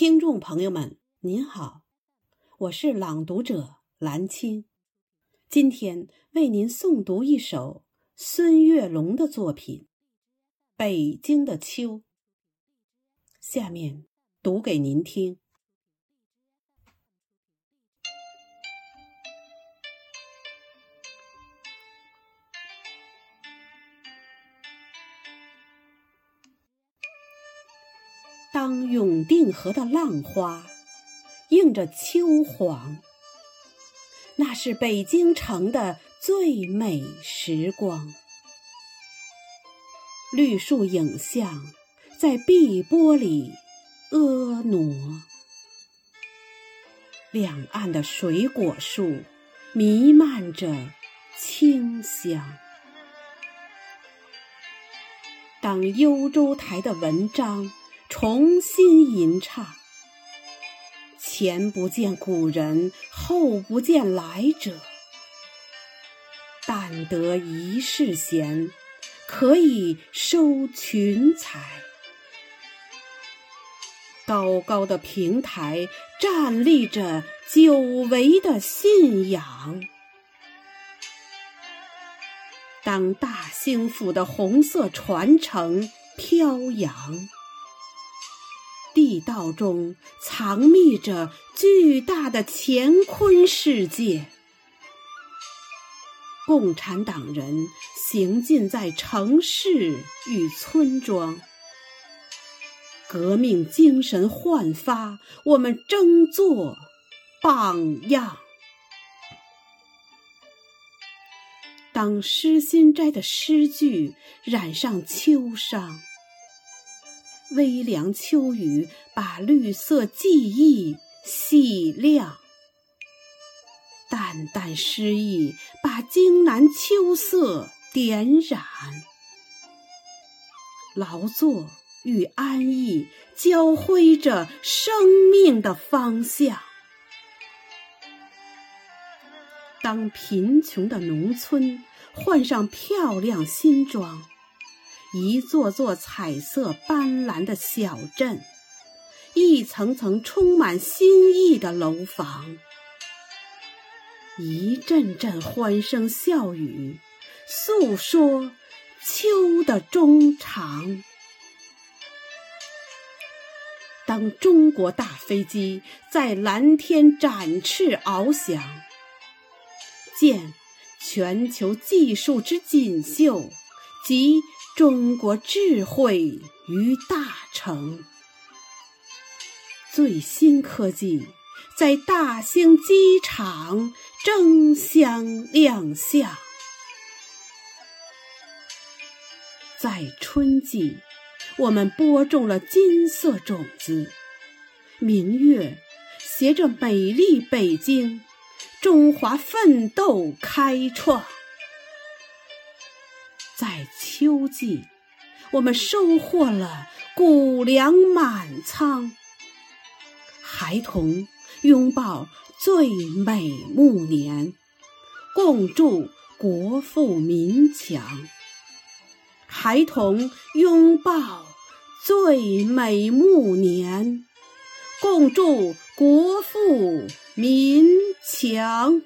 听众朋友们，您好，我是朗读者兰青，今天为您诵读一首孙月龙的作品《北京的秋》，下面读给您听。当永定河的浪花映着秋黄，那是北京城的最美时光。绿树影像在碧波里婀娜，两岸的水果树弥漫着清香。当幽州台的文章。重新吟唱，前不见古人，后不见来者。但得一世闲，可以收群才。高高的平台站立着久违的信仰。当大兴府的红色传承飘扬。地道中藏匿着巨大的乾坤世界，共产党人行进在城市与村庄，革命精神焕发，我们争做榜样。当诗心斋的诗句染上秋伤。微凉秋雨，把绿色记忆洗亮；淡淡诗意，把荆南秋色点染。劳作与安逸交辉着生命的方向。当贫穷的农村换上漂亮新装。一座座彩色斑斓的小镇，一层层充满新意的楼房，一阵阵欢声笑语，诉说秋的衷肠。当中国大飞机在蓝天展翅翱翔，见全球技术之锦绣及。中国智慧于大成，最新科技在大兴机场争相亮相。在春季，我们播种了金色种子，明月携着美丽北京，中华奋斗开创。秋季，我们收获了谷粮满仓。孩童拥抱最美暮年，共筑国富民强。孩童拥抱最美暮年，共筑国富民强。